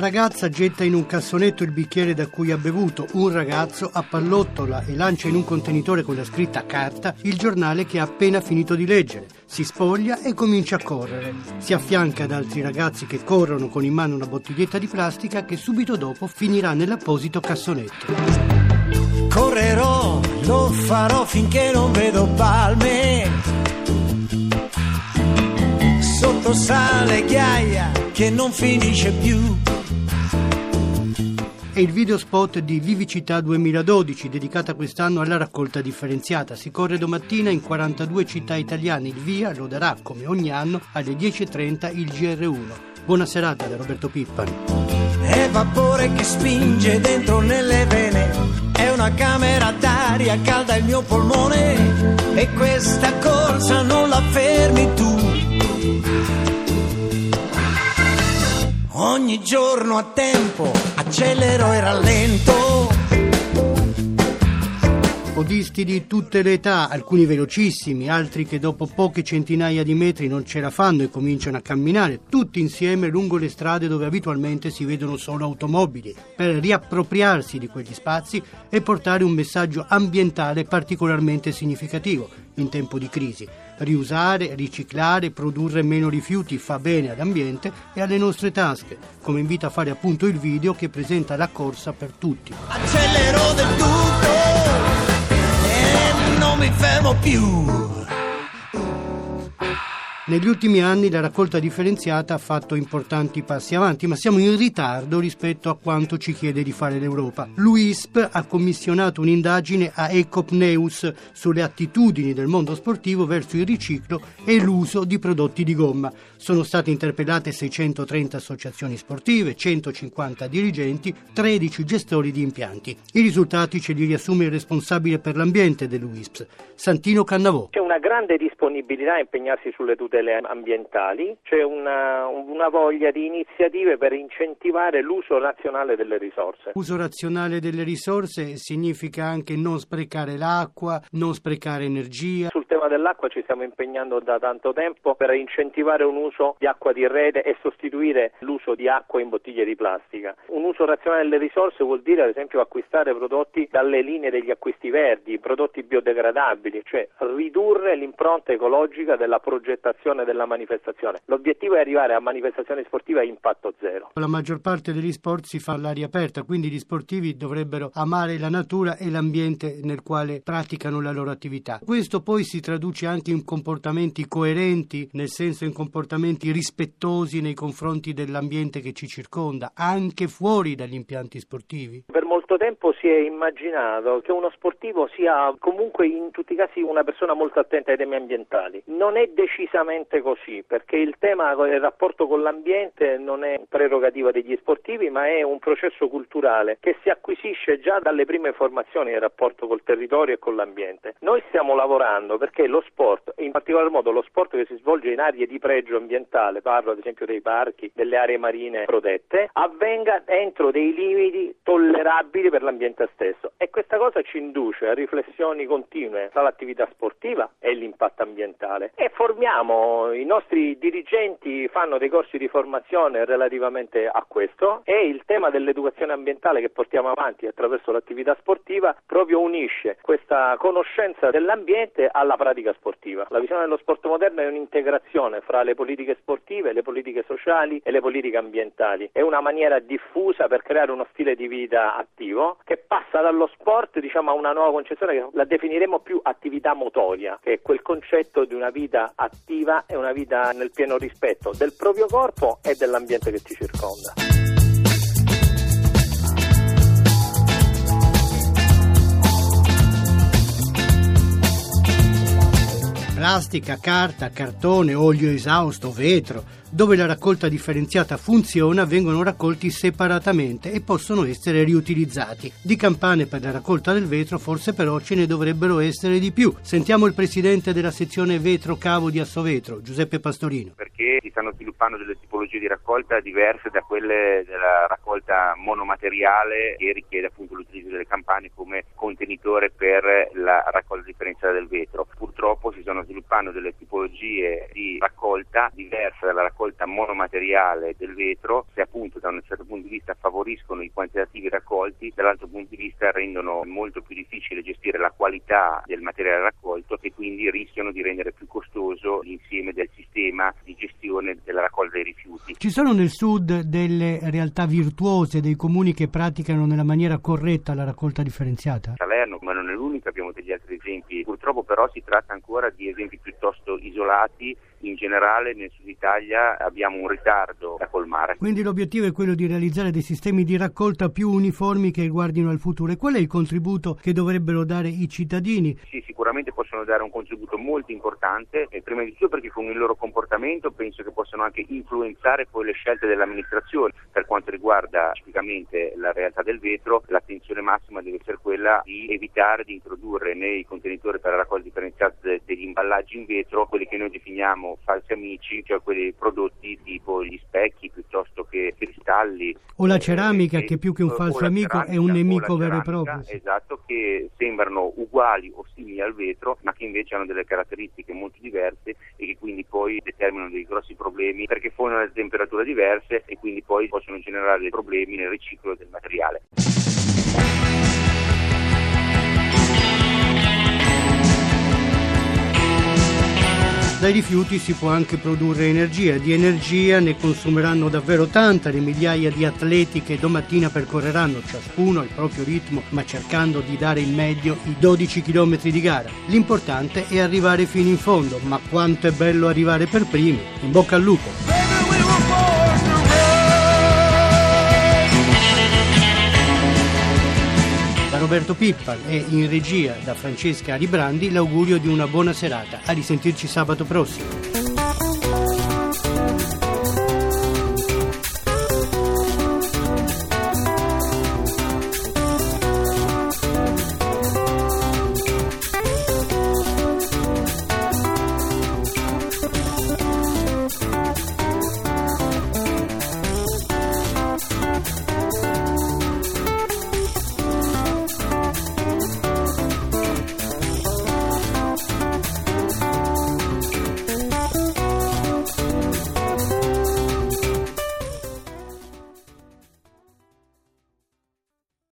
Ragazza getta in un cassonetto il bicchiere da cui ha bevuto, un ragazzo appallottola e lancia in un contenitore con la scritta carta il giornale che ha appena finito di leggere. Si spoglia e comincia a correre. Si affianca ad altri ragazzi che corrono con in mano una bottiglietta di plastica che subito dopo finirà nell'apposito cassonetto. Correrò, lo farò finché non vedo palme. Sotto sale ghiaia che non finisce più. È il video spot di Vivicità 2012 dedicata quest'anno alla raccolta differenziata. Si corre domattina in 42 città italiane. Il via lo darà come ogni anno alle 10.30 il GR1. Buona serata da Roberto Pippan. È vapore che spinge dentro nelle vene. È una camera d'aria calda il mio polmone. E questa corsa non la fermi tu. Ogni giorno a tempo accelero e rallento. Podisti di tutte le età, alcuni velocissimi, altri che dopo poche centinaia di metri non ce la fanno e cominciano a camminare, tutti insieme lungo le strade dove abitualmente si vedono solo automobili, per riappropriarsi di quegli spazi e portare un messaggio ambientale particolarmente significativo in tempo di crisi. Riusare, riciclare, produrre meno rifiuti fa bene all'ambiente e alle nostre tasche, come invita a fare appunto il video che presenta la corsa per tutti. Accelero del tutto e non mi fermo più. Negli ultimi anni la raccolta differenziata ha fatto importanti passi avanti, ma siamo in ritardo rispetto a quanto ci chiede di fare l'Europa. L'UISP ha commissionato un'indagine a Ecopneus sulle attitudini del mondo sportivo verso il riciclo e l'uso di prodotti di gomma. Sono state interpellate 630 associazioni sportive, 150 dirigenti, 13 gestori di impianti. I risultati ce li riassume il responsabile per l'ambiente dell'UISP, Santino Cannavò. C'è una grande disponibilità a impegnarsi sulle tutele ambientali, c'è una, una, voglia di iniziative per incentivare l'uso razionale delle risorse. Uso razionale delle risorse significa anche non sprecare l'acqua, non sprecare energia. Tema dell'acqua ci stiamo impegnando da tanto tempo per incentivare un uso di acqua di rete e sostituire l'uso di acqua in bottiglie di plastica. Un uso razionale delle risorse vuol dire ad esempio acquistare prodotti dalle linee degli acquisti verdi, prodotti biodegradabili, cioè ridurre l'impronta ecologica della progettazione della manifestazione. L'obiettivo è arrivare a manifestazioni sportive a impatto zero. La maggior parte degli sport si fa all'aria aperta, quindi gli sportivi dovrebbero amare la natura e l'ambiente nel quale praticano la loro attività. Questo poi si traduce anche in comportamenti coerenti, nel senso in comportamenti rispettosi nei confronti dell'ambiente che ci circonda, anche fuori dagli impianti sportivi. Per molto tempo si è immaginato che uno sportivo sia comunque in tutti i casi una persona molto attenta ai temi ambientali. Non è decisamente così, perché il tema del rapporto con l'ambiente non è prerogativa degli sportivi, ma è un processo culturale che si acquisisce già dalle prime formazioni nel rapporto col territorio e con l'ambiente. Noi stiamo lavorando perché lo sport, in particolar modo lo sport che si svolge in aree di pregio ambientale, parlo ad esempio dei parchi, delle aree marine protette, avvenga entro dei limiti tollerabili per l'ambiente stesso e questa cosa ci induce a riflessioni continue tra l'attività sportiva e l'impatto ambientale e formiamo, i nostri dirigenti fanno dei corsi di formazione relativamente a questo e il tema dell'educazione ambientale che portiamo avanti attraverso l'attività sportiva proprio unisce questa conoscenza dell'ambiente alla pratica sportiva. La visione dello sport moderno è un'integrazione fra le politiche sportive, le politiche sociali e le politiche ambientali. È una maniera diffusa per creare uno stile di vita attivo che passa dallo sport diciamo, a una nuova concezione che la definiremo più attività motoria, che è quel concetto di una vita attiva e una vita nel pieno rispetto del proprio corpo e dell'ambiente che ti circonda. Plastica, carta, cartone, olio esausto, vetro, Dove la raccolta differenziata funziona vengono raccolti separatamente e possono essere riutilizzati. Di campane per la raccolta del vetro forse però ce ne dovrebbero essere di più. Sentiamo il presidente della sezione vetro cavo di Assovetro, Giuseppe Pastorino. Perché si stanno sviluppando delle tipologie di raccolta diverse da quelle della raccolta monomateriale che richiede appunto l'utilizzo delle campane come contenitore per la raccolta differenziata del vetro. Purtroppo si stanno sviluppando delle tipologie di raccolta diverse dalla raccolta monomateriale del vetro che appunto da un certo punto di vista favoriscono i quantitativi raccolti, dall'altro punto di vista rendono molto più difficile gestire la qualità del materiale raccolto e quindi rischiano di rendere più costoso l'insieme del sistema di gestione della raccolta dei rifiuti. Ci sono nel sud delle realtà virtuose, dei comuni che praticano nella maniera corretta la raccolta differenziata? Salerno, ma non è l'unica, abbiamo degli altri esempi. Purtroppo però si tratta ancora di esempi piuttosto isolati in generale nel sud Italia abbiamo un ritardo da colmare. Quindi l'obiettivo è quello di realizzare dei sistemi di raccolta più uniformi che guardino al futuro. E qual è il contributo che dovrebbero dare i cittadini? Sì, sicuramente possono dare un contributo molto importante, e prima di tutto perché con il loro comportamento penso che possano anche influenzare poi le scelte dell'amministrazione. Per quanto riguarda specificamente la realtà del vetro, l'attenzione massima deve essere quella di evitare di introdurre nei contenitori per la raccolta differenziata degli imballaggi in vetro quelli che noi definiamo falsi amici, cioè quei prodotti tipo gli specchi piuttosto che cristalli. O la ceramica eh, che più che un falso amico è un nemico vero e proprio. Esatto, che sembrano uguali o simili al vetro, ma che invece hanno delle caratteristiche molto diverse e che quindi poi determinano dei grossi problemi perché formano a temperature diverse e quindi poi possono generare dei problemi nel riciclo del materiale. Dai rifiuti si può anche produrre energia, di energia ne consumeranno davvero tanta, le migliaia di atleti che domattina percorreranno ciascuno al proprio ritmo, ma cercando di dare il meglio i 12 km di gara. L'importante è arrivare fino in fondo, ma quanto è bello arrivare per primi. In bocca al lupo! Roberto Pippa e in regia da Francesca Ribrandi l'augurio di una buona serata. A risentirci sabato prossimo.